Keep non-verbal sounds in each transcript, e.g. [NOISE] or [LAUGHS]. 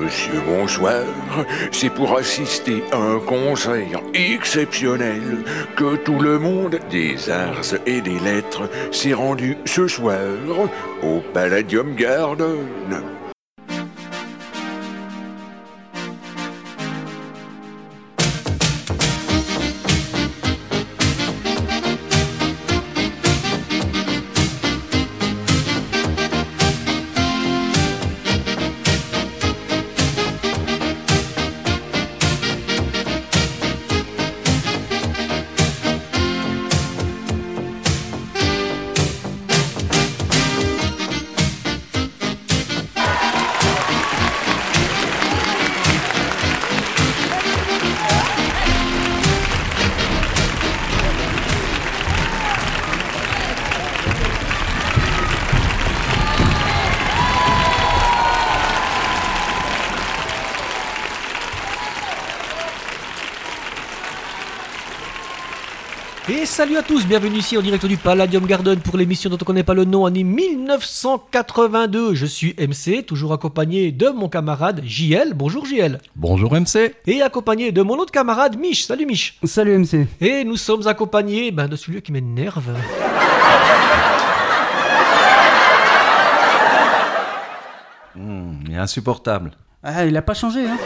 Monsieur, bonsoir. C'est pour assister à un concert exceptionnel que tout le monde des arts et des lettres s'est rendu ce soir au Palladium Garden. Tous, bienvenue ici en direct du Palladium Garden pour l'émission dont on ne connaît pas le nom, année 1982. Je suis MC, toujours accompagné de mon camarade JL. Bonjour JL. Bonjour MC. Et accompagné de mon autre camarade Mich. Salut Mich. Salut MC. Et nous sommes accompagnés ben, de celui qui m'énerve. Hmm, il est insupportable. Ah, il a pas changé, hein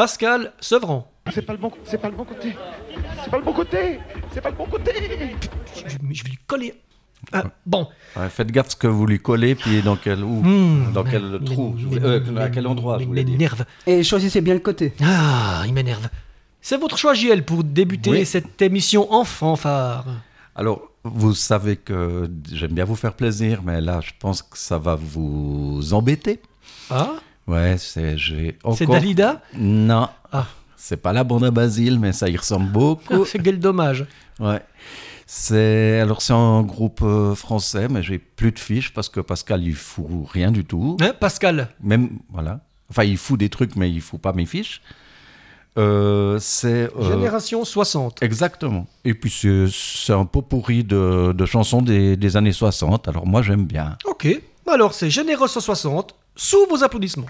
Pascal Sevran. C'est pas le bon, c'est pas le bon côté. C'est pas le bon côté. C'est pas le bon côté. Je, je vais lui coller. Ah, bon, Ouais, faites gaffe ce que vous lui collez, puis dans quel, où, Hmm, dans quel trou, voulais- euh, il à quel endroit, je m'énerve. Et choisissez bien le côté. Ah, il m'énerve. C'est votre choix JL pour débuter Oui. cette émission en fanfare. Alors, vous savez que j'aime bien vous faire plaisir, mais là, je pense que ça va vous embêter. Ah, Ouais, c'est j'ai c'est encore. Dalida Non. Ah. C'est pas la bande à Basile, mais ça y ressemble Ah, beaucoup. C'est quel dommage. Ouais. C'est alors c'est un groupe euh, français, mais j'ai plus de fiches parce que Pascal il fout rien du tout. Hein, Pascal Même voilà. Enfin, il fout des trucs, mais il fout pas mes fiches. Euh, c'est euh, Génération 60. exactement. Et puis c'est c'est un pot pourri de, de chansons des, des années 60. Alors moi j'aime bien. Ok. Alors c'est Génération 60. Sous vos applaudissements.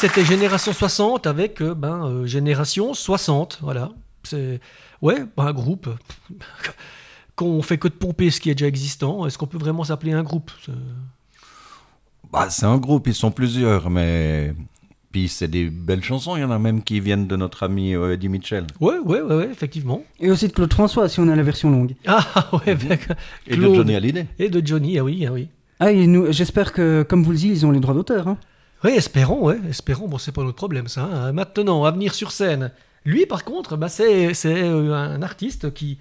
C'était Génération 60 avec euh, ben, euh, Génération 60. Voilà. C'est ouais, ben, un groupe [LAUGHS] qu'on fait que de pomper ce qui est déjà existant. Est-ce qu'on peut vraiment s'appeler un groupe C'est- Bah, c'est un groupe, ils sont plusieurs, mais. Puis c'est des belles chansons, il y en a même qui viennent de notre ami euh, Eddie Mitchell. Ouais, ouais, ouais, ouais, effectivement. Et aussi de Claude François, si on a la version longue. Ah [LAUGHS] ouais, avec Et de. Johnny Hallyday. Et de Johnny, ah oui, ah oui. Ah, et nous, j'espère que, comme vous le dites, ils ont les droits d'auteur. Hein. Oui, espérons, ouais, espérons. Bon, c'est pas notre problème, ça. hein. Maintenant, à venir sur scène. Lui, par contre, bah, c'est euh, un artiste qui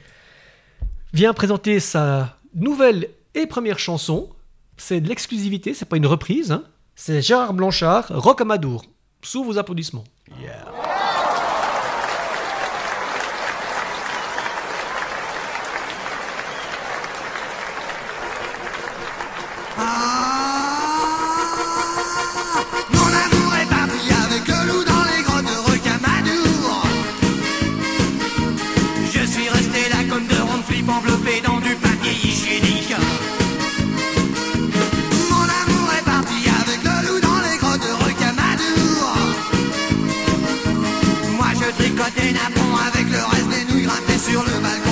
vient présenter sa nouvelle et première chanson. C'est de l'exclusivité, c'est pas une reprise. hein. C'est Gérard Blanchard, Rock Amadour. Sous vos applaudissements. Avec le reste des nouilles grimpées sur le balcon.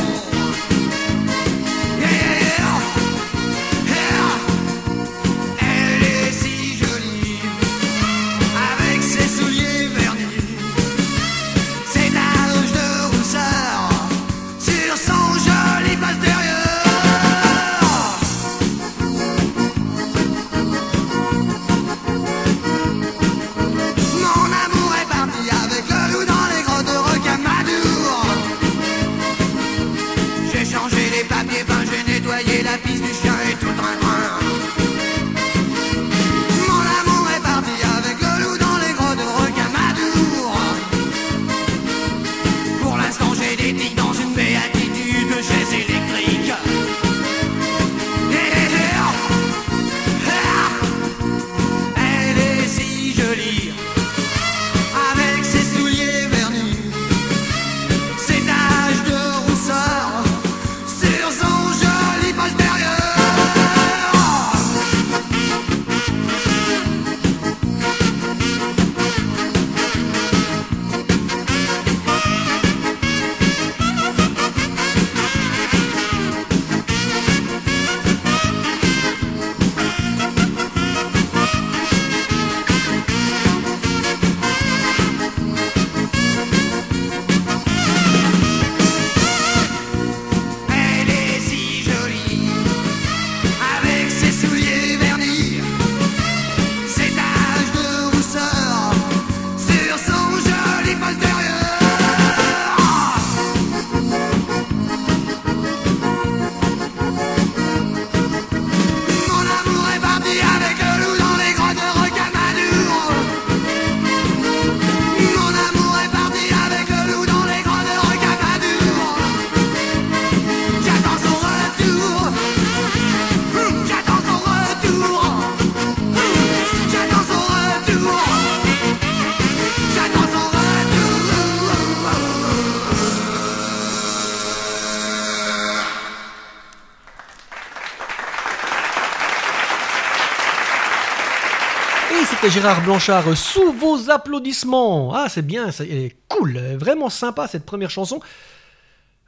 Et Gérard Blanchard, euh, sous vos applaudissements. Ah, c'est bien, c'est elle est cool, vraiment sympa cette première chanson.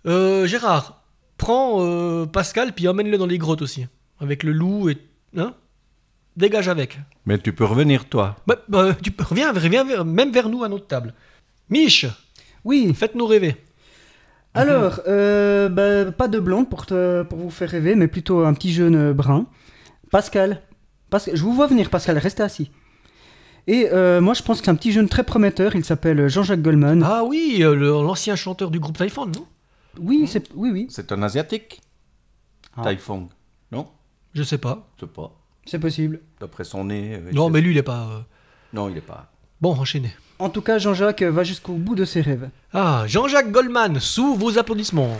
Euh, Gérard, prends euh, Pascal puis emmène-le dans les grottes aussi, avec le loup et hein Dégage avec. Mais tu peux revenir, toi. Bah, bah, tu peux- reviens, reviens vers- même vers nous à notre table. Mich, Oui, faites-nous rêver. alors, euh, bah, pas de blonde pour, te- pour vous faire rêver, mais plutôt un petit jeune brun. Pascal. Pascal. Je vous vois venir, Pascal, restez assis. Et euh, moi, je pense que c'est un petit jeune très prometteur. Il s'appelle Jean-Jacques Goldman. Ah oui, euh, le- l'ancien chanteur du groupe Typhon, non? Oui, c'est oui, oui, C'est un asiatique? Ah. Taifong. Non? Je sais pas. Je sais pas. c'est possible. D'après son nez. euh, Non, c'est- mais lui, il est pas. euh, Non, il est pas. Bon, enchaînez. En tout cas, Jean-Jacques va jusqu'au bout de ses rêves. Ah, Jean-Jacques Goldman, sous vos applaudissements.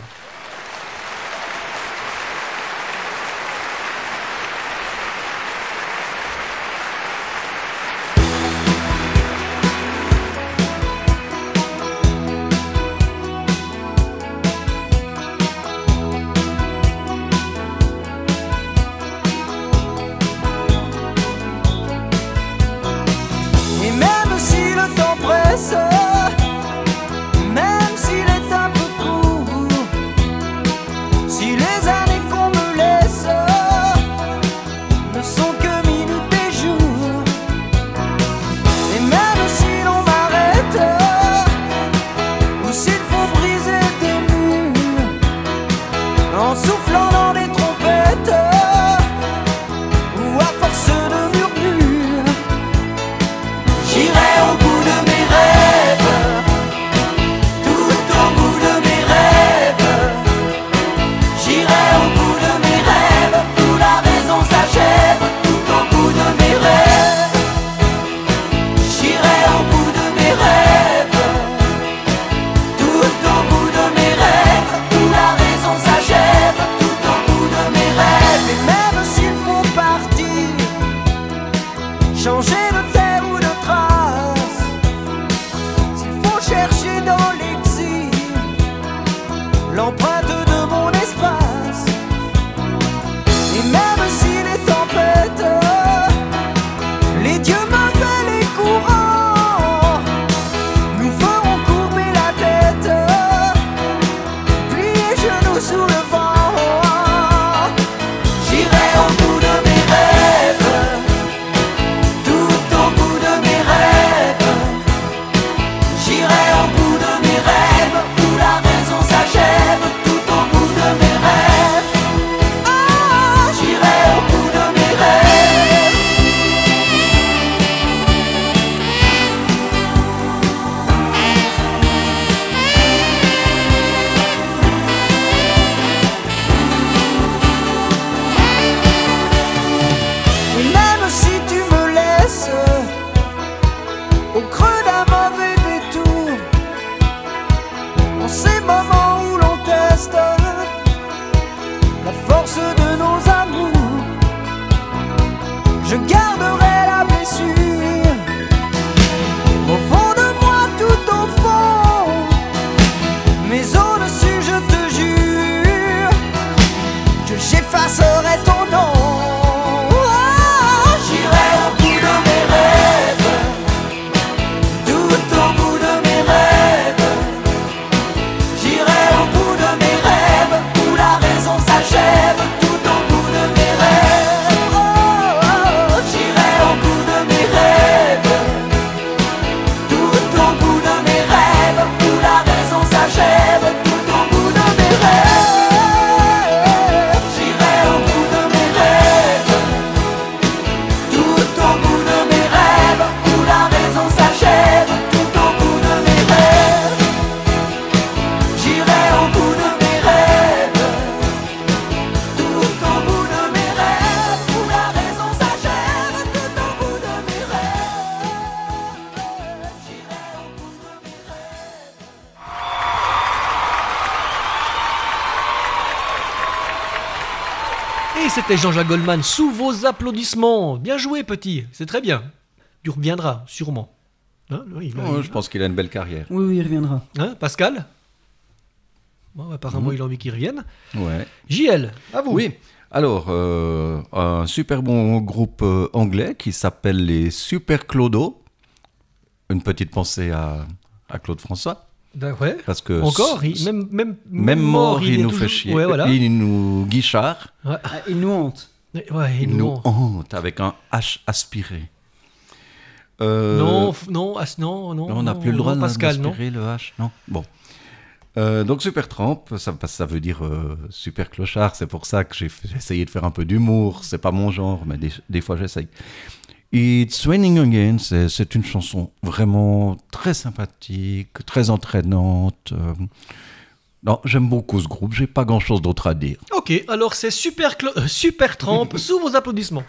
Nos amours, je garderai c'était Jean-Jacques Goldman sous vos applaudissements. Bien joué, petit. C'est très bien. Tu reviendras, sûrement. Hein, oui, Oh, je pense qu'il a une belle carrière. Oui, oui, il reviendra. Hein, Pascal Bon, apparemment, il a envie qu'il revienne. Ouais. JL, à vous. Oui. Alors, euh, un super bon groupe euh, anglais qui s'appelle les Super Clodo. Une petite pensée à, à Claude François. Ben ouais. Parce que Encore, il- même, même, même mort, il, nous toujours- fait chier. Ouais, voilà. Il nous guichard. Ouais, Ah, il nous hante. ouais, Il, il nous nous- hante avec un H aspiré. Euh, Non, non, as- non, non. non, on n'a plus le droit non. d'aspirer le H. Non. Bon. Euh, donc Super Tramp, ça, ça veut dire euh, super clochard. C'est pour ça que j'ai essayé de faire un peu d'humour. C'est pas mon genre, mais des, des fois j'essaye. It's Raining Again, c'est une chanson vraiment très sympathique, très entraînante. euh. Non, j'aime beaucoup ce groupe. J'ai pas grand chose d'autre à dire. Ok, alors c'est super, euh, super Tramp sous vos applaudissements.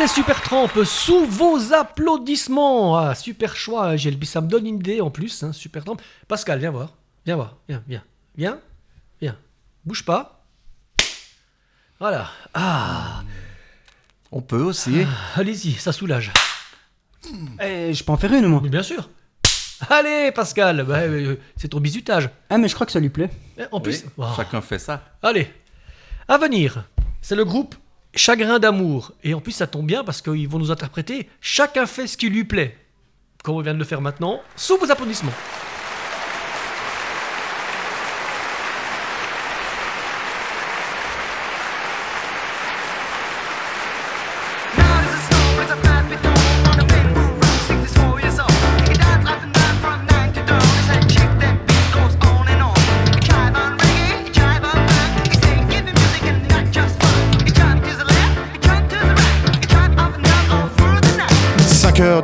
C'était Super Tramp sous vos applaudissements. Ah, super choix, Gilles. Ça me donne une idée en plus, hein, Super Tramp. Pascal, viens voir. Viens voir. Viens, viens. Viens. Viens. Bouge pas. Voilà. Ah, On peut aussi. allez-y, ça soulage. Eh, je peux en faire une, moi. Mais bien sûr. Allez, Pascal, bah, euh, c'est ton bisutage. Ah, mais je crois que ça lui plaît. Eh, En plus, Oui, Oh. Chacun fait ça. allez. À venir, c'est le groupe Chagrin d'amour. Et en plus, ça tombe bien parce qu'ils vont nous interpréter Chacun fait ce qui lui plaît. Comme on vient de le faire maintenant, sous vos applaudissements.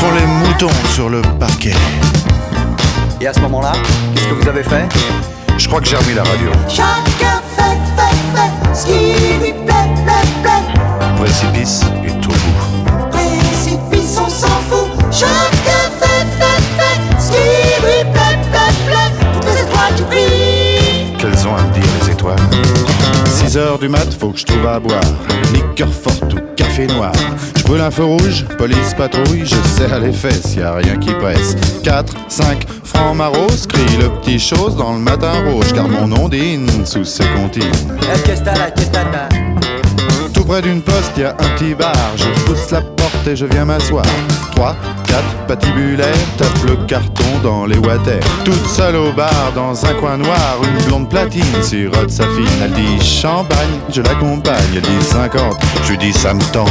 Font les moutons sur le parquet. Et à ce moment-là, qu'est-ce que vous avez fait? Je crois que j'ai remis la radio. Chacun fait, fait, fait ce qui lui plaît, plaît, plaît. Précipice et tout bout. Précipice, on s'en fout. Chacun fait, fait, fait ce qui lui plaît, plaît, plaît. Toutes les étoiles qui brillent. Qu'elles ont à me dire les étoiles? 6 heures du mat, faut que je trouve à boire. Liqueur forte ou Je brûle un feu rouge, police patrouille, je serre les fesses, y a rien qui presse. 4, 5, francs maros, crie le petit chose dans le matin rouge, car mon ondine sous ses comptines. Près d'une poste, y a un petit bar. Je pousse la porte et je viens m'asseoir. 3, 4, patibulaire, tape le carton dans les water. Toute seule au bar, dans un coin noir, une blonde platine sirote sa fine. Elle dit champagne, je l'accompagne. Elle dit 50, je lui dis ça me tend.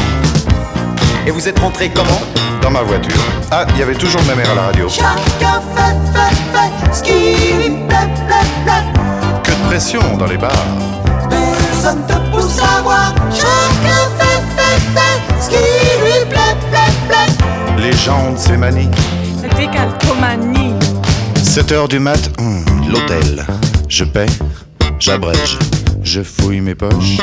Et vous êtes rentré comment? Dans ma voiture. Ah, il y avait toujours ma mère à la radio. Chacun fait, fait, fait ce qui plaît, plaît, plaît. Que de pression dans les bars. Personne te pousse à plaît. Les gens de ces manies. Décalcomanie. 7 heures du mat, hum, l'hôtel. Je paie, j'abrège, je fouille mes poches.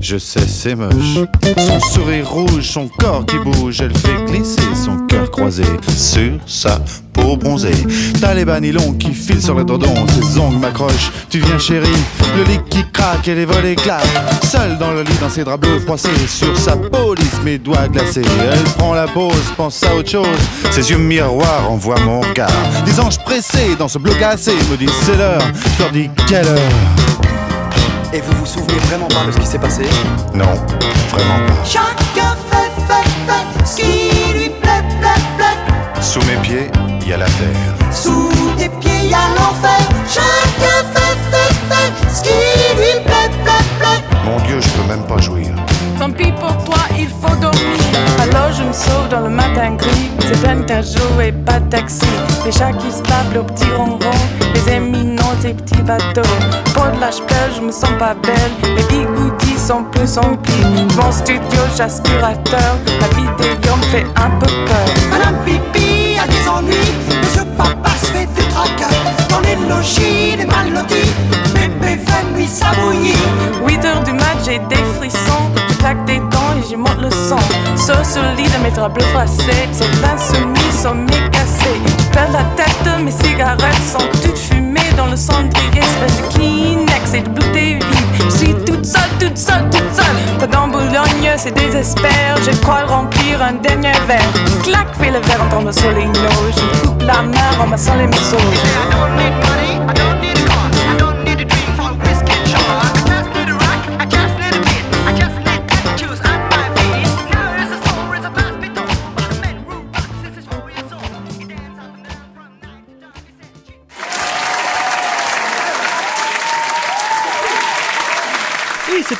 Je sais, c'est moche. Son sourire rouge, son corps qui bouge, elle fait glisser son cœur croisé sur sa peau bronzée. T'as les bas nylon qui filent sur le dodon, ses ongles m'accrochent. Tu viens, chérie, le lit qui craque et les volets claquent. Seule dans le lit, dans ses draps bleus froissés, sur sa peau lisse, mes doigts glacés. Elle prend la pause, pense à autre chose. Ses yeux miroirs envoient mon regard. Des anges pressés dans ce bleu glacé me disent c'est l'heure. Je leur dis quelle heure? Et vous vous souvenez vraiment pas de ce qui s'est passé Non, vraiment pas. Chacun fait, fait, fait ce qui lui plaît, plaît, plaît. Sous mes pieds, il y a la terre. Sous tes pieds, y a l'enfer. Chacun fait, fait, fait ce qui lui plaît, plaît, plaît. Mon Dieu, je peux même pas jouir. Tant pis pour toi, il faut dormir. Je me sauve dans le matin gris. C'est plein de et pas de taxi. Les chats qui se tapent le petit ronron. Les éminents, ces petits bateaux. Pour de la je me sens pas belle. Les bigoudis sont plus remplis. Mon studio, j'aspirateur. La vidéo me fait un peu peur. Madame Pipi a des ennuis. Monsieur Papa se fait du tracas. Dans les logis, des mal lotis. Bébé fait nuit s'abouillir. 8 heures du mat, j'ai des frissons. Je claque des dents et je monte le son. Sur le lit de mes draps bleus froissés. Sur l'insomnie, sont mes cassés. Je perds la tête, mes cigarettes sont toutes fumées dans le cendrier. Espèce de Kleenex et de bouteilles vides. Je suis toute seule, toute seule, toute seule. Pas dans Boulogne, c'est désespère. Je crois remplir un dernier verre. Clac, fais le verre en tombant sur les. Je coupe la main en massant les morceaux.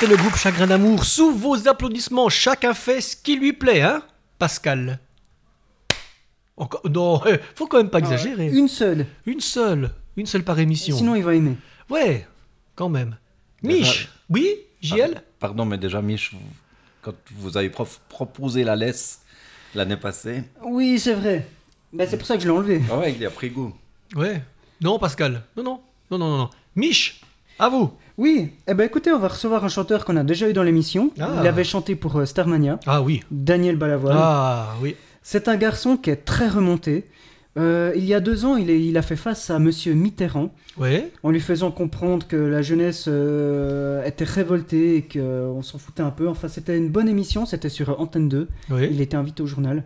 Le groupe Chagrin d'amour. Sous vos applaudissements, chacun fait ce qui lui plaît, hein Pascal Encore... Non, [LAUGHS] faut quand même pas exagérer. Une seule. Une seule. Une seule par émission. Sinon, il va aimer. Ouais, quand même. Déjà- Mich Oui JL Pardon, mais déjà, Mich, quand vous avez prof- proposé la laisse l'année passée, Oui, c'est vrai. Bah, c'est pour ça que je l'ai enlevé. ah ouais, il a pris goût. Ouais. Non, Pascal. Non, non. Non, non, non, non. Mich À vous Oui, eh ben écoutez, on va recevoir un chanteur qu'on a déjà eu dans l'émission. Ah. Il avait chanté pour euh, Starmania, Ah oui. Daniel Balavoine. Ah oui. C'est un garçon qui est très remonté. Euh, il y a deux ans, il, est- il a fait face à Monsieur Mitterrand Ouais. en lui faisant comprendre que la jeunesse euh, était révoltée et qu'on s'en foutait un peu. Enfin, c'était une bonne émission, c'était sur Antenne 2. Oui. Il était invité au journal.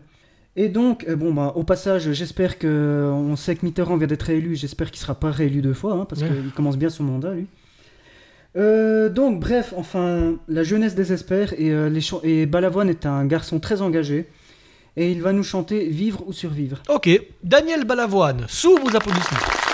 Et donc, euh, bon, bah, au passage, j'espère que. On sait que Mitterrand vient d'être réélu, j'espère qu'il sera pas réélu deux fois, hein, parce Ouais. qu'il commence bien son mandat, lui. Euh, donc, bref, enfin, la jeunesse désespère euh, et Balavoine est un garçon très engagé. Et il va nous chanter Vivre ou survivre. Ok. Daniel Balavoine, sous vos applaudissements.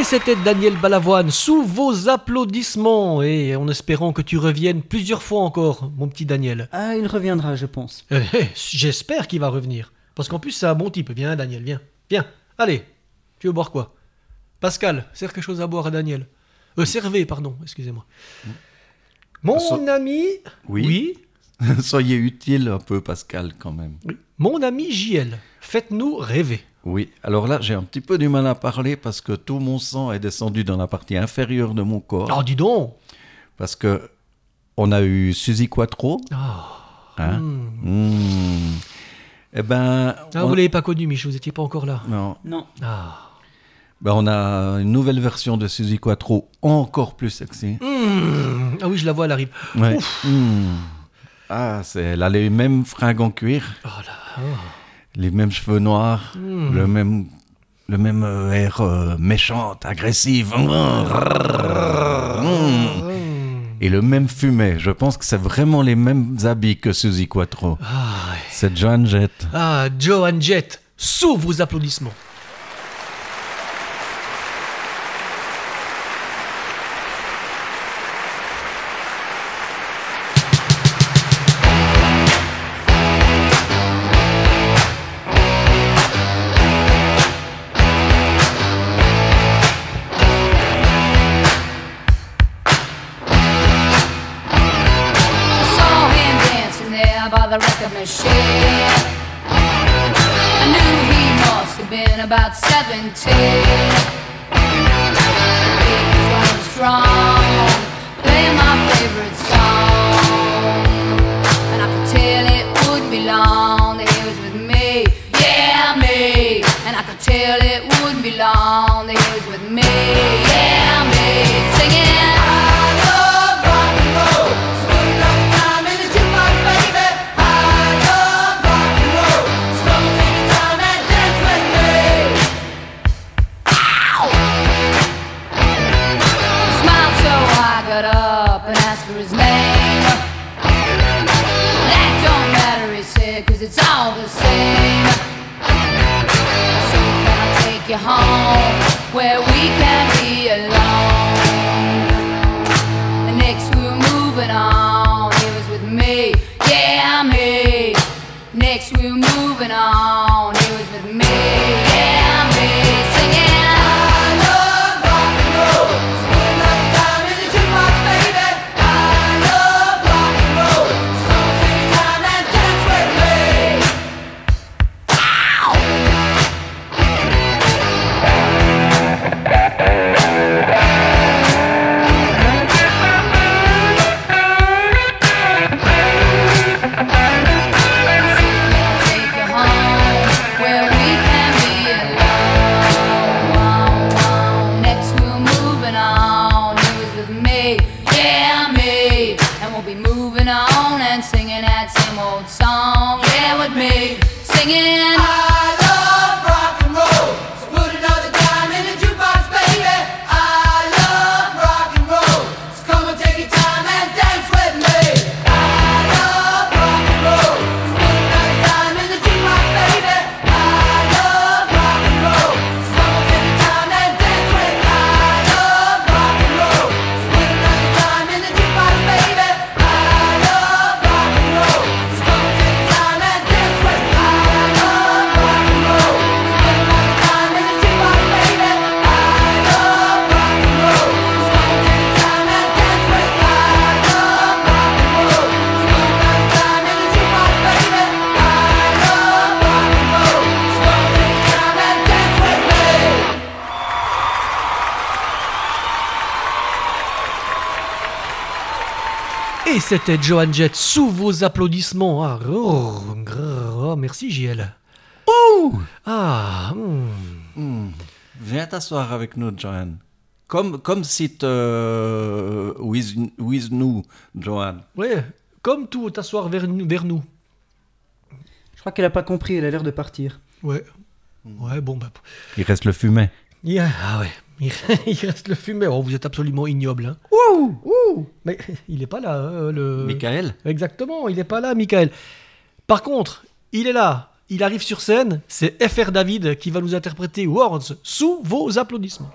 Et c'était Daniel Balavoine sous vos applaudissements et en espérant que tu reviennes plusieurs fois encore, mon petit Daniel. Ah, il reviendra, je pense. Eh, eh, J'espère qu'il va revenir. Parce qu'en plus, c'est un bon type. Viens, Daniel, viens. Viens. Allez, tu veux boire quoi? Pascal, sers quelque chose à boire à Daniel. Euh, servez, pardon, excusez-moi. Mon So- ami. Oui. [LAUGHS] Soyez utile un peu, Pascal, quand même. Mon ami JL, faites-nous rêver. Oui, alors là, j'ai un petit peu du mal à parler parce que tout mon sang est descendu dans la partie inférieure de mon corps. Oh, dis donc Parce que on a eu Suzy Quattro. Hein Hmm. Eh ben. Ah, on- vous l'avez pas connu, Michel, vous n'étiez pas encore là. Non. Non. Ah. Ben, on a une nouvelle version de Suzy Quattro encore plus sexy. Mmh. Ah oui, je la vois, elle arrive. Ouais. Ouf. Hmm. Ah, c'est, elle a les mêmes fringues en cuir, Oh là. Les mêmes cheveux noirs, Hmm. le même, le même euh, air euh, méchante, agressive. Hmm. Et le même fumet. Je pense que c'est vraiment les mêmes habits que Suzy Quattro. Ah, ouais. C'est Joan Jett. Ah, Joan Jett, sous vos applaudissements. Been about 17. He was going strong, playing my favorite song. And I could tell it wouldn't be long that he was with me, yeah, me. And I could tell it wouldn't be long that he was with me, c'était Joan Jett sous vos applaudissements. Ah, oh, grrr, oh, merci JL. Oh Ah, hmm. Hmm. Viens t'asseoir avec nous, Joanne. Comme, comme si tu... with, with nous, Joanne. Ouais, comme tout, t'asseoir vers, nous- vers nous. Je crois qu'elle a pas compris, elle a l'air de partir. Ouais. Ouais, bon, bah. Il reste le fumet. Ah ouais, [LAUGHS] il, reste le fumet. Oh, vous êtes absolument ignoble. Hein. Ouh Ouh Mais [LAUGHS] il est pas là, hein, le. Michael Exactement, il est pas là, Michael. Par contre, il est là. Il arrive sur scène. C'est FR David qui va nous interpréter Words sous vos applaudissements.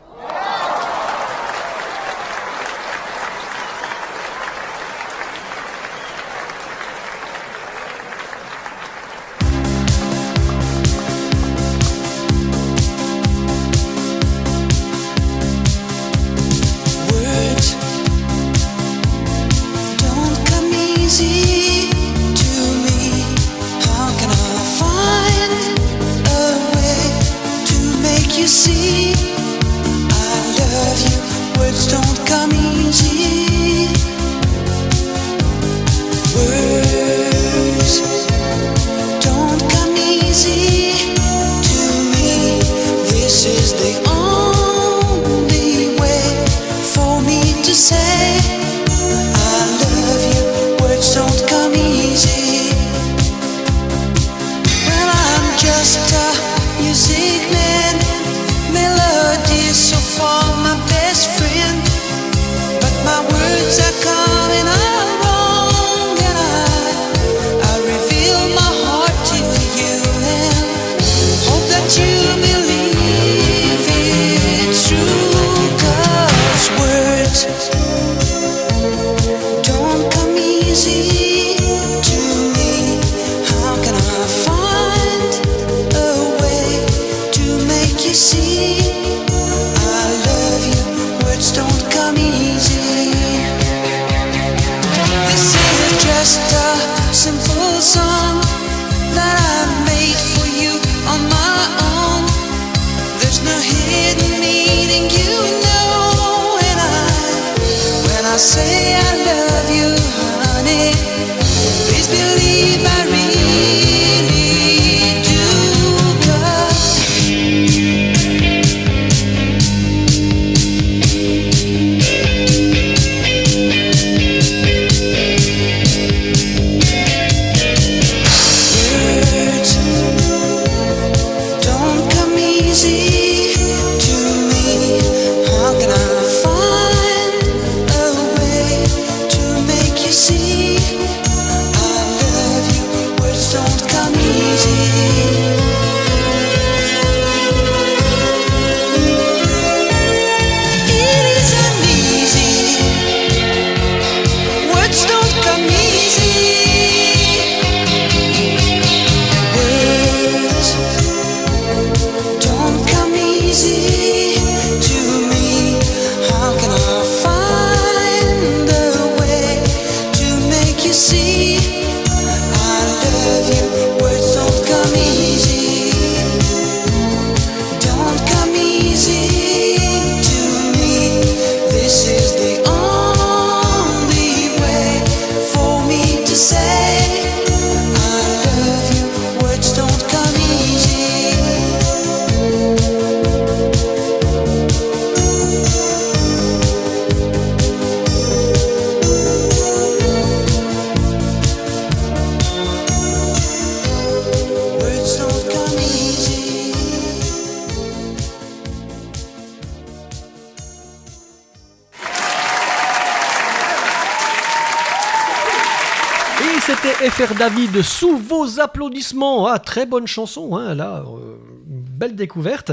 C'était FR David sous vos applaudissements. Ah, très bonne chanson, hein, là, euh, belle découverte.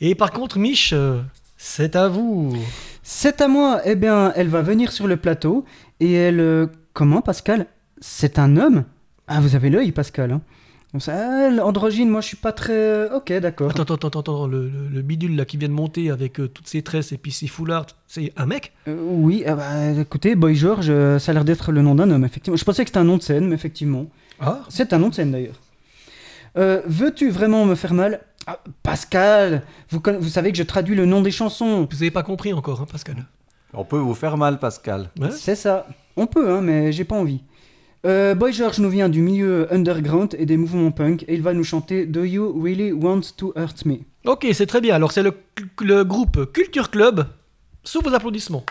Et par contre, Mich, euh, c'est à vous. C'est à moi. Eh bien, elle va venir sur le plateau et elle. euh, comment, Pascal? C'est un homme? Ah, vous avez l'œil, Pascal. Hein. Donc ça, elle, androgyne, moi je suis pas très. euh, Ok, d'accord. Attends, attends, attends, attends, le, le- le bidule là qui vient de monter avec euh, toutes ses tresses et puis ses foulards, c'est un mec? Euh, oui, ah bah, écoutez, Boy George, euh, ça a l'air d'être le nom d'un homme, effectivement. Je pensais que c'était un nom de scène, mais effectivement. Ah C'est un nom de scène d'ailleurs. Euh, Veux-tu vraiment me faire mal? Ah, Pascal, vous savez que je traduis le nom des chansons. Vous avez pas compris encore, hein, Pascal On peut vous faire mal, Pascal. C'est ça. On peut, hein, mais j'ai pas envie. Euh, Boy George nous vient du milieu underground et des mouvements punk et il va nous chanter Do You Really Want to Hurt Me? Ok, c'est très bien. Alors c'est le, le groupe Culture Club. Sous vos applaudissements.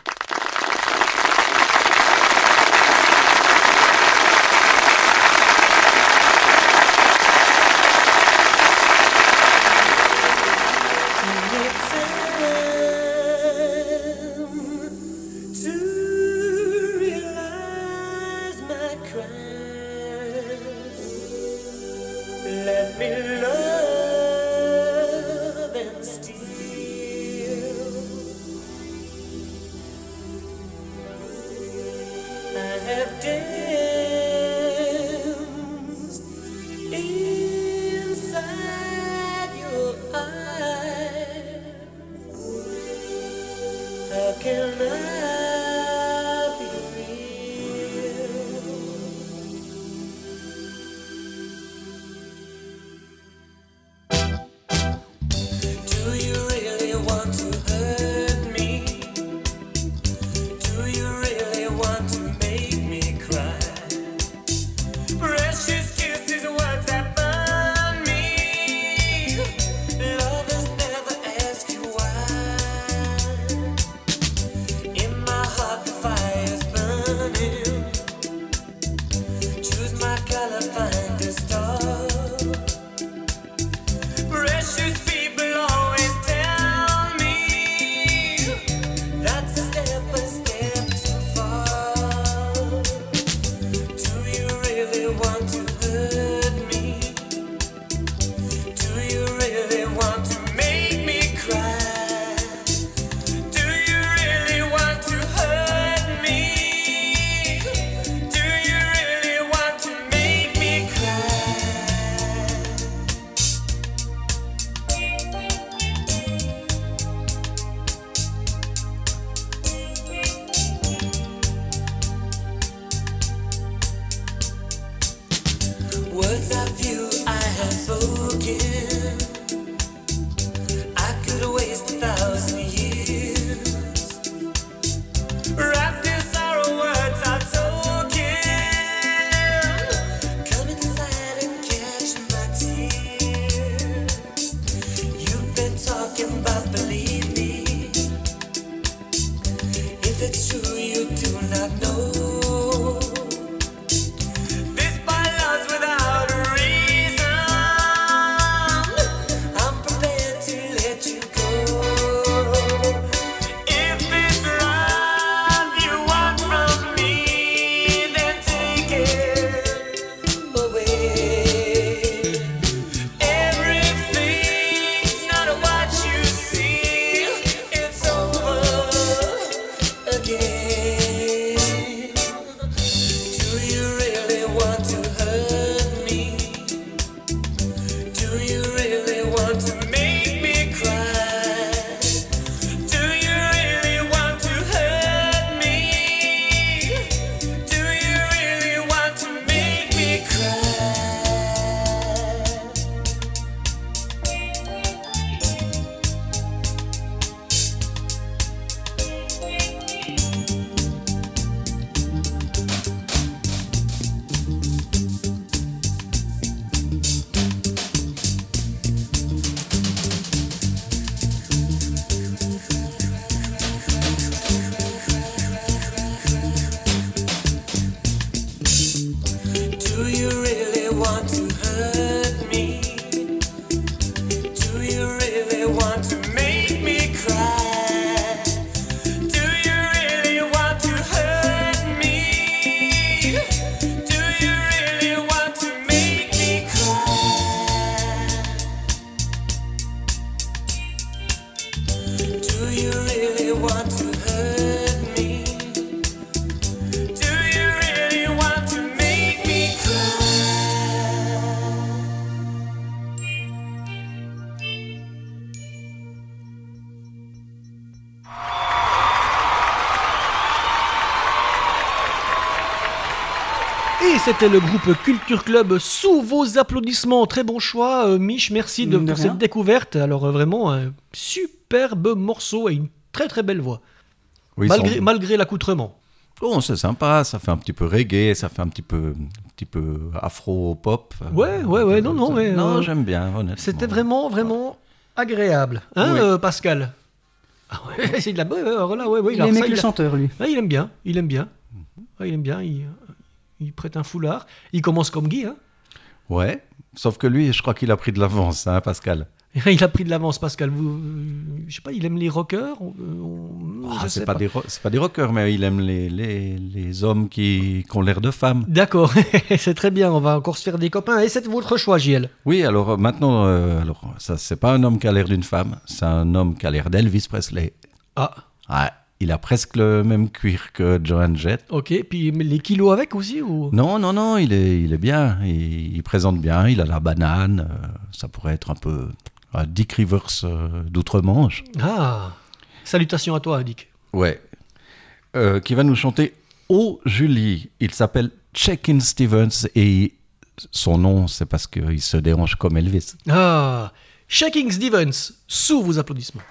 C'était le groupe Culture Club sous vos applaudissements. Très bon choix, euh, Mich. Merci de, De pour rien. cette découverte. Alors euh, vraiment un superbe morceau et une très très belle voix. Oui, malgré l'accoutrement. Oh, c'est sympa, ça fait un petit peu reggae, ça fait un petit peu, un petit peu afro-pop. Ouais, ouais, ouais, non, non, mais, Non, euh, j'aime bien, honnêtement. C'était vraiment vraiment agréable, hein, Oui. euh, Pascal? Ah ouais, c'est de la bonne. là, ouais, ouais, Il alors aimait ça, que le a- chanteur, lui. Ouais, il aime bien, il aime bien. Ouais, il aime bien. Il, il prête un foulard. Il commence comme Guy, hein. Ouais, sauf que lui, je crois qu'il a pris de l'avance, hein, Pascal. [LAUGHS] Il a pris de l'avance, Pascal. Vous, euh, je sais pas, il aime les rockers. on- on- Ah, c'est sais pas, des c'est pas des rockers, mais il aime les, les, les hommes qui, qui ont l'air de femmes. D'accord, [LAUGHS] c'est très bien. On va encore se faire des copains. Et c'est votre choix, JL. Oui, alors euh, maintenant, euh, alors, ça, c'est pas un homme qui a l'air d'une femme, c'est un homme qui a l'air d'Elvis Presley. Ah. Ouais, il a presque le même cuir que Joan Jett. Ok. Puis les kilos avec aussi ou? Non, non, non, il est, il est bien, il, il présente bien, il a la banane, euh, ça pourrait être un peu euh, Dick Rivers euh, d'outre-Manche. Ah. Salutations à toi, Dick. Ouais. Euh, qui va nous chanter Oh Julie. Il s'appelle Check-in Stevens et son nom, c'est parce qu'il se dérange comme Elvis. Ah. Shaking Stevens, sous vos applaudissements.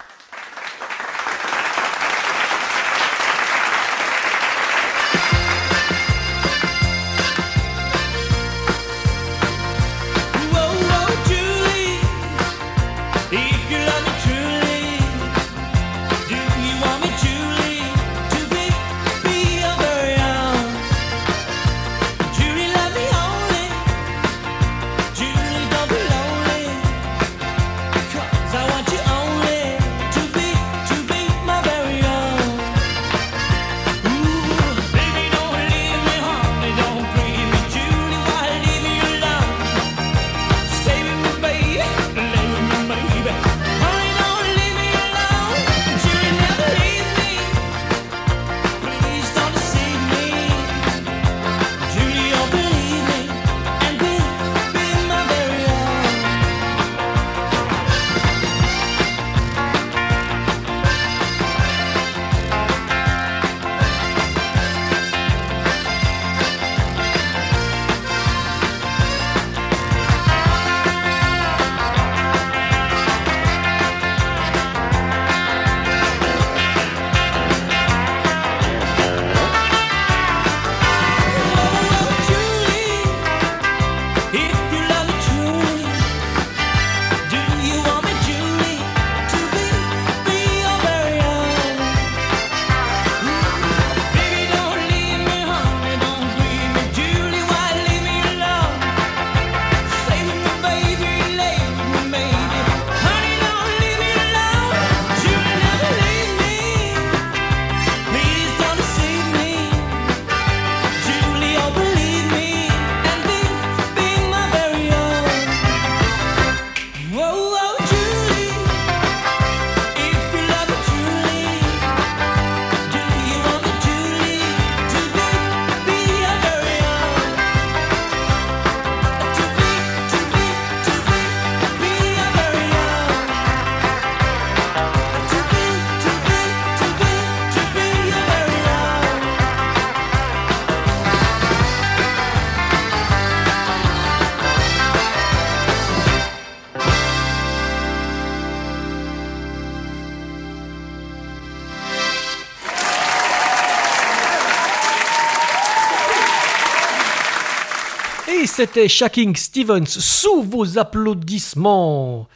C'était Shaking Stevens sous vos applaudissements.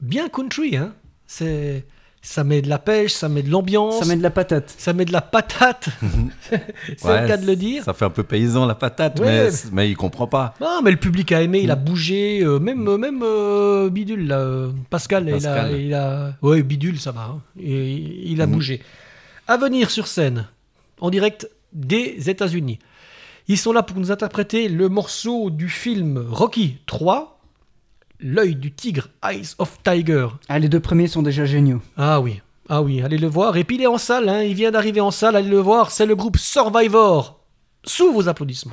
Bien country, hein C'est ça met de la pêche, ça met de l'ambiance. Ça met de la patate. Ça met de la patate. [LAUGHS] c'est Ouais, le cas de le dire. Ça fait un peu paysan la patate, Ouais. mais, mais il comprend pas. Non, mais le public a aimé, il a Mm. bougé, euh, même euh, même euh, Bidule là, euh, Pascal, il a, Pascal. il a, ouais Bidule ça va, hein. Et il a Mm. bougé. À venir sur scène, en direct des États-Unis. Ils sont là pour nous interpréter le morceau du film Rocky 3, L'œil du tigre, Eyes of Tiger. Ah, les deux premiers sont déjà géniaux. Ah oui, ah oui, allez le voir. Et puis il est en salle, hein, il vient d'arriver en salle, allez le voir. C'est le groupe Survivor. Sous vos applaudissements.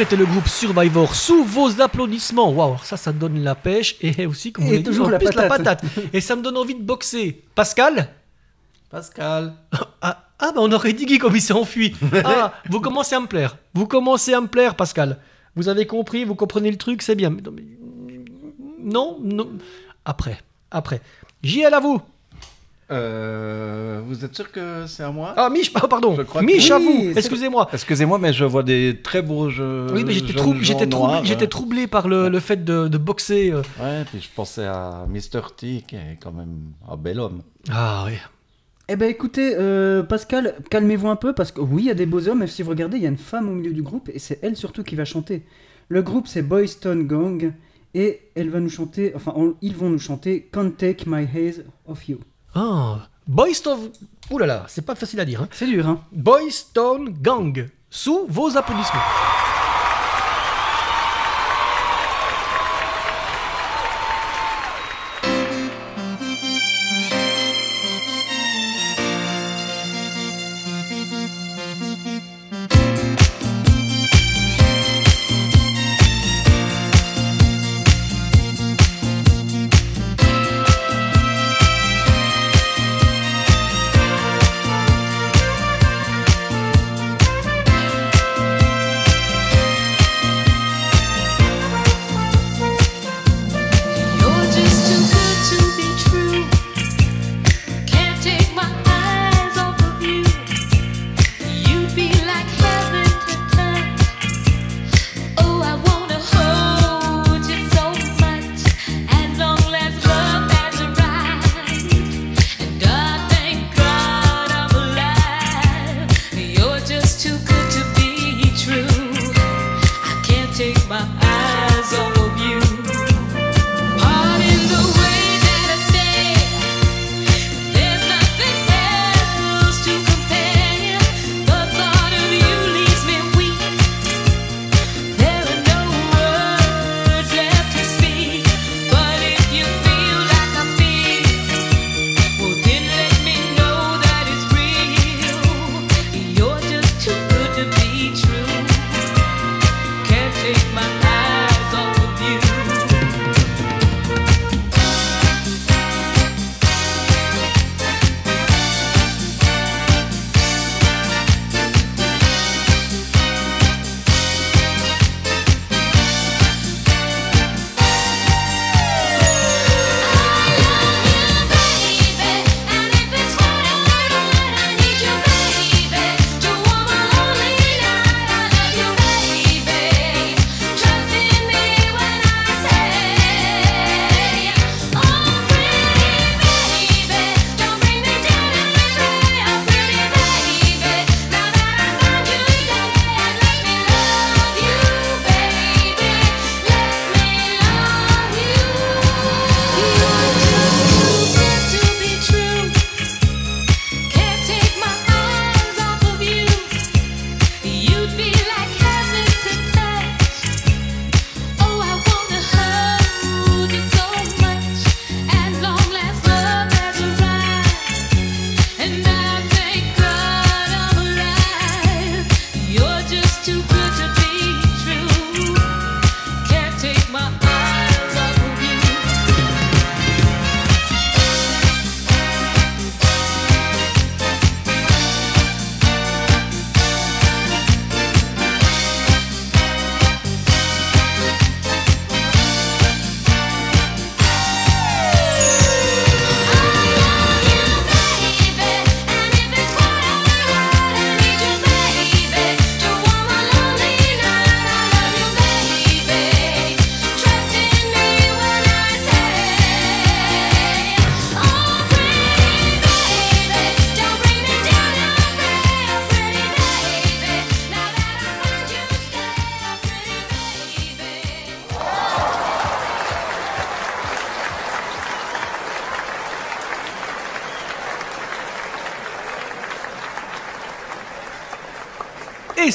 C'était le groupe Survivor sous vos applaudissements. Waouh, ça, ça donne la pêche et aussi, comme Et vous l'avez dit, toujours la patate. Et ça me donne envie de boxer. Pascal Pascal. [LAUGHS] Ah, ah, bah on aurait dit Guy comme il s'est enfui. Ah, [LAUGHS] vous commencez à me plaire. Vous commencez à me plaire, Pascal. Vous avez compris, vous comprenez le truc, c'est bien. Non, non. Après, après. JL à vous. Euh, vous êtes sûr que c'est à moi? Ah, Mich, ah, pardon. Je crois que- Mich, à vous. Excusez-moi. Excusez-moi, mais je vois des très beaux jeux. Oui, mais j'étais troublé, par le, le fait de, de boxer. euh. Ouais, puis je pensais à Mr. T, qui est quand même un bel homme. Ah oui. Eh ben écoutez, euh, Pascal, calmez-vous un peu parce que oui, il y a des beaux hommes, mais si vous regardez, il y a une femme au milieu du groupe et c'est elle surtout qui va chanter. Le groupe c'est Boys Stone Gang et elle va nous chanter, enfin on- ils vont nous chanter Can't Take My Haze Off You. Ah, Boys of... Ouh là là, c'est pas facile à dire. Hein. C'est dur, hein Boys Stone Gang. Sous vos applaudissements.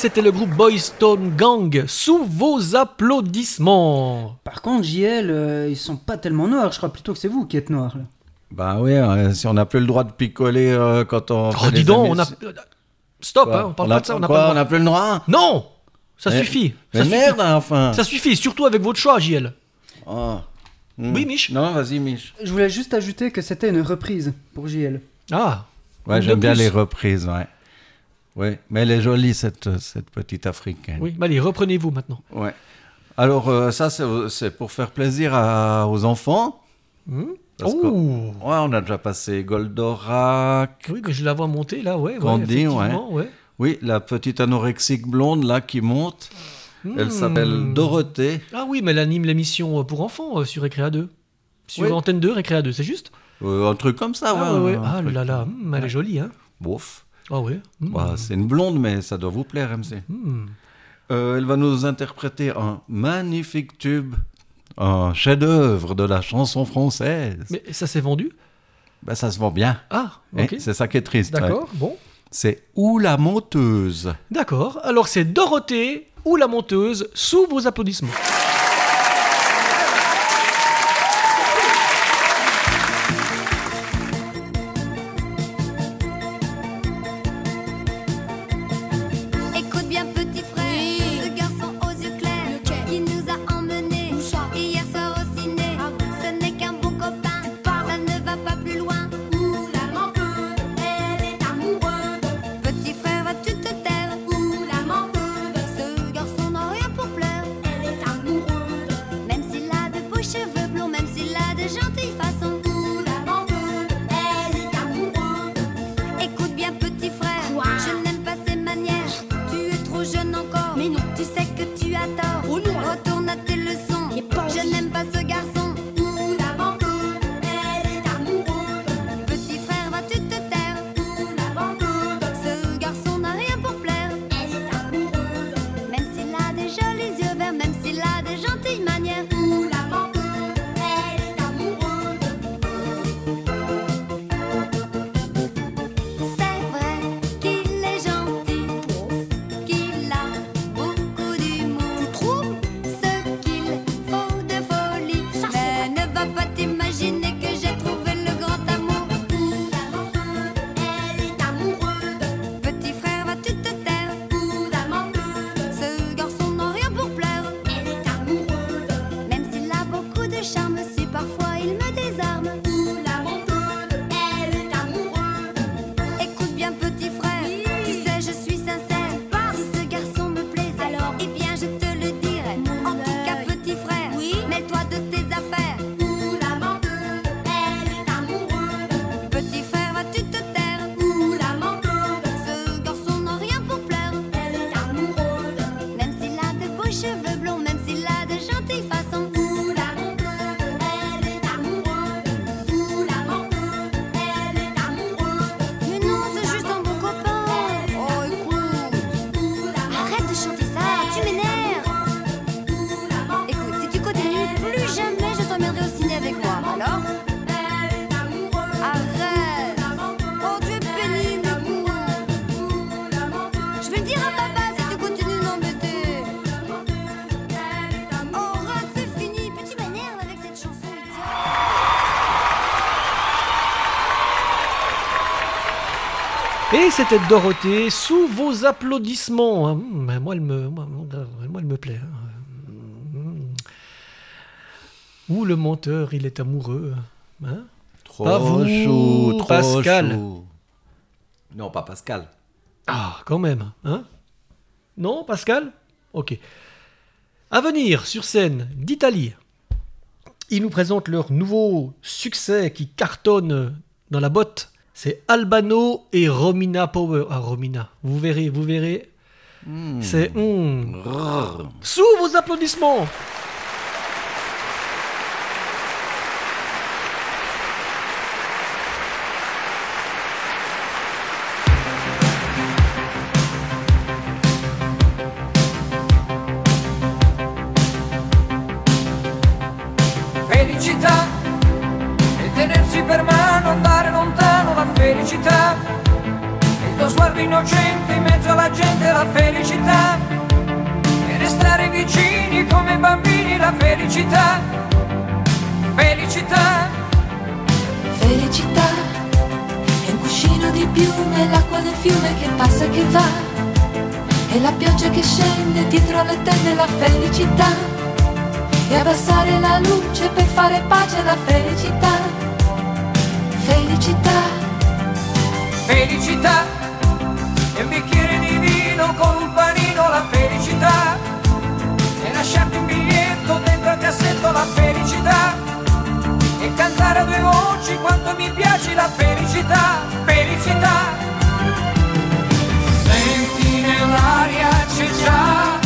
C'était le groupe Boys Stone Gang. Sous vos applaudissements. Par contre, JL, euh, ils sont pas tellement noirs, je crois plutôt que c'est vous qui êtes noir. Là. Bah oui, euh, si on n'a plus le droit de picoler euh, quand on. Oh, fait dis donc, on a... Stop, hein, on parle On a- pas de ça. On n'a quoi, pas le on droit. n'a plus le droit Non Ça Mais- suffit. mais ça merde, suffit. enfin. Ça suffit, surtout avec votre choix, JL. Oh. Hmm. Oui, Mich Non, vas-y, Mich. Je voulais juste ajouter que c'était une reprise pour JL. Ah. Ouais, j'aime bien les reprises, ouais. Ouais, mais elle est jolie, cette, cette petite africaine. Oui, mais allez, reprenez-vous maintenant. Ouais. Alors, euh, ça, c'est pour faire plaisir à- aux enfants. Hmm Parce Oh. que- ouais, on a déjà passé Goldorak. Oui, mais je la vois monter là, ouais. Candy, ouais. Oui, la petite anorexique blonde, là, qui monte. Elle Hmm. s'appelle Dorothée. Ah oui, mais elle anime l'émission euh, pour enfants euh, sur Récréa 2. Sur Oui. Antenne 2, Récréa 2, c'est juste Euh, un truc comme ça, Ah ouais. ouais, Ah là là, hmm, elle est jolie, hein. Bof. Ah ouais. hmm. Bah, c'est une blonde, mais ça doit vous plaire, MC. Hmm. Euh, elle va nous interpréter un magnifique tube, un chef-d'œuvre de la chanson française. Mais ça s'est vendu? Bah, ça se vend bien. Ah, Hein, ok. c'est ça qui est triste. D'accord, ouais. bon. C'est Où la monteuse D'accord. Alors c'est Dorothée ou la monteuse sous vos applaudissements. C'était Dorothée sous vos applaudissements. hein. Hmm, mais moi, elle me, moi, moi, elle me plaît. hein. Hmm. Ouh, le menteur, il est amoureux. Hein Trop Pas vous, trop Pascal. Non, pas Pascal. Ah, quand même, hein Non, Pascal? Ok. À venir sur scène d'Italie. Ils nous présentent leur nouveau succès qui cartonne dans la botte. C'est Albano et Romina Power. Ah, Romina, vous verrez, vous verrez. C'est. hmm. Sous vos applaudissements piume, l'acqua del fiume che passa e che va. E la pioggia che scende dietro le tende la felicità. E abbassare la luce per fare pace alla felicità. Felicità. Felicità e un bicchiere di vino con un panino la felicità e lasciarti un biglietto dentro al cassetto la felicità cantare a due voci quanto mi piace la felicità, felicità. Senti nell'aria c'è già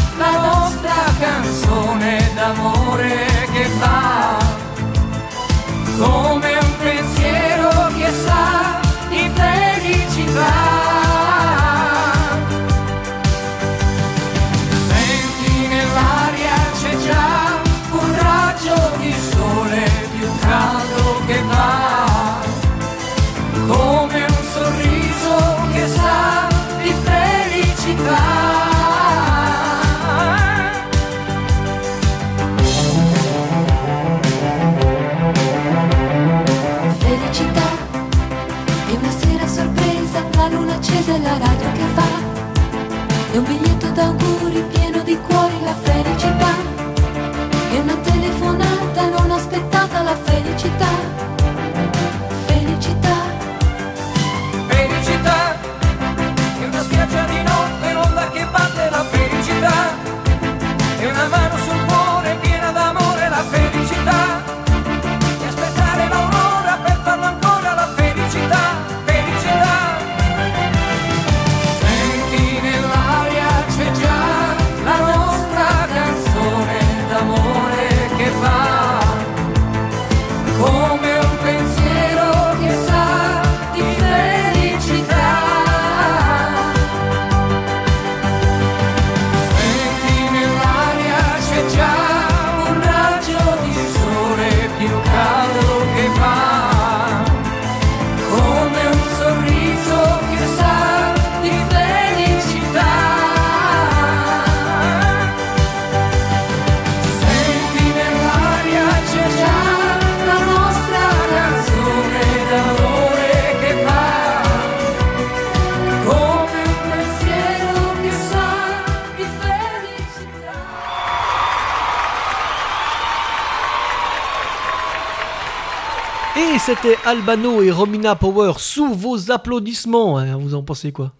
c'était Albano et Romina Power sous vos applaudissements. hein. Vous en pensez quoi?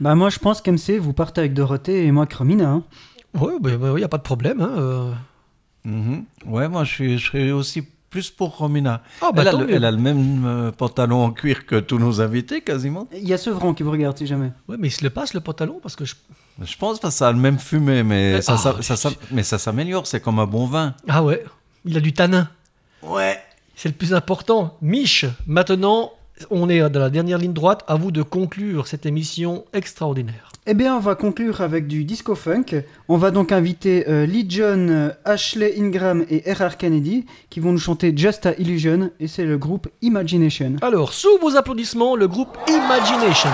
Bah moi je pense qu'MC, vous partez avec Dorothée et moi avec Romina. hein. Ouais, il n'y a pas de problème. hein, euh. Mhm. Ouais, moi je, suis, je serais aussi plus pour Romina. Ah, bah, elle, a le, elle a le même euh, pantalon en cuir que tous nos invités quasiment. Il y a Sevran qui vous regarde si jamais. Ouais, mais il se le passe le pantalon parce que je... Je pense que ça a le même fumé, mais Euh, ça, ça- ah, ça- ça- mais ça s'améliore, c'est comme un bon vin. Ah ouais, il a du tanin. Ouais. C'est le plus important. Mich, maintenant, on est dans la dernière ligne droite. À vous de conclure cette émission extraordinaire. Eh bien, on va conclure avec du disco funk. On va donc inviter euh, Lee John, euh, Ashley Ingram et R.R. Kennedy qui vont nous chanter Just a Illusion et c'est le groupe Imagination. Alors, sous vos applaudissements, le groupe Imagination.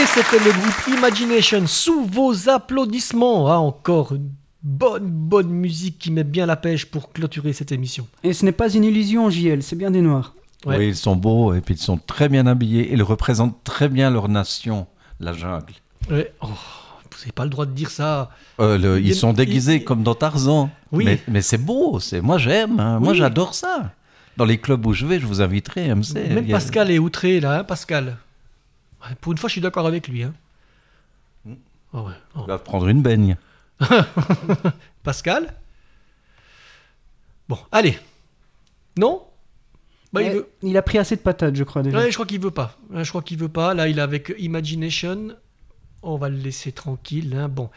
Et c'était le groupe Imagination sous vos applaudissements. Ah, encore une bonne, bonne musique qui met bien la pêche pour clôturer cette émission. Et ce n'est pas une illusion, JL, c'est bien des noirs. Oui, ils sont beaux et puis ils sont très bien habillés. Ils représentent très bien leur nation, la jungle. Ouais. Oh, vous n'avez pas le droit de dire ça. Euh, le- ils sont il- déguisés comme dans Tarzan. Oui. Mais, mais c'est beau, c'est moi j'aime, hein. moi Oui. j'adore ça. Dans les clubs où je vais, je vous inviterai, MC. Même a- Pascal est outré là, hein, Pascal. Ouais, Pour une fois, je suis d'accord avec lui. Hein. Ah ouais. Il va prendre une baigne. [LAUGHS] Pascal? Bon, allez. Non? Bah, il Ouais, veut. il a pris assez de patates, je crois déjà. Ouais, je crois qu'il veut pas. Je crois qu'il veut pas. Là, il est avec Imagination. On va le laisser tranquille. hein. Bon.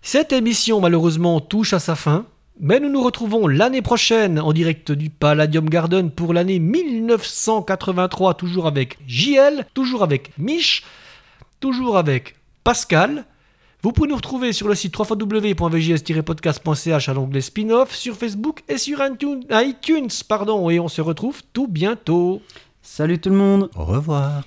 Cette émission, malheureusement, touche à sa fin. Mais nous nous retrouvons l'année prochaine en direct du Palladium Garden pour l'année 1983, toujours avec JL, toujours avec Mich, toujours avec Pascal. Vous pouvez nous retrouver sur le site www.vjs-podcast.ch à l'onglet spin-off, sur Facebook et sur iTunes, iTunes, pardon, et on se retrouve tout bientôt. Salut tout le monde. Au revoir.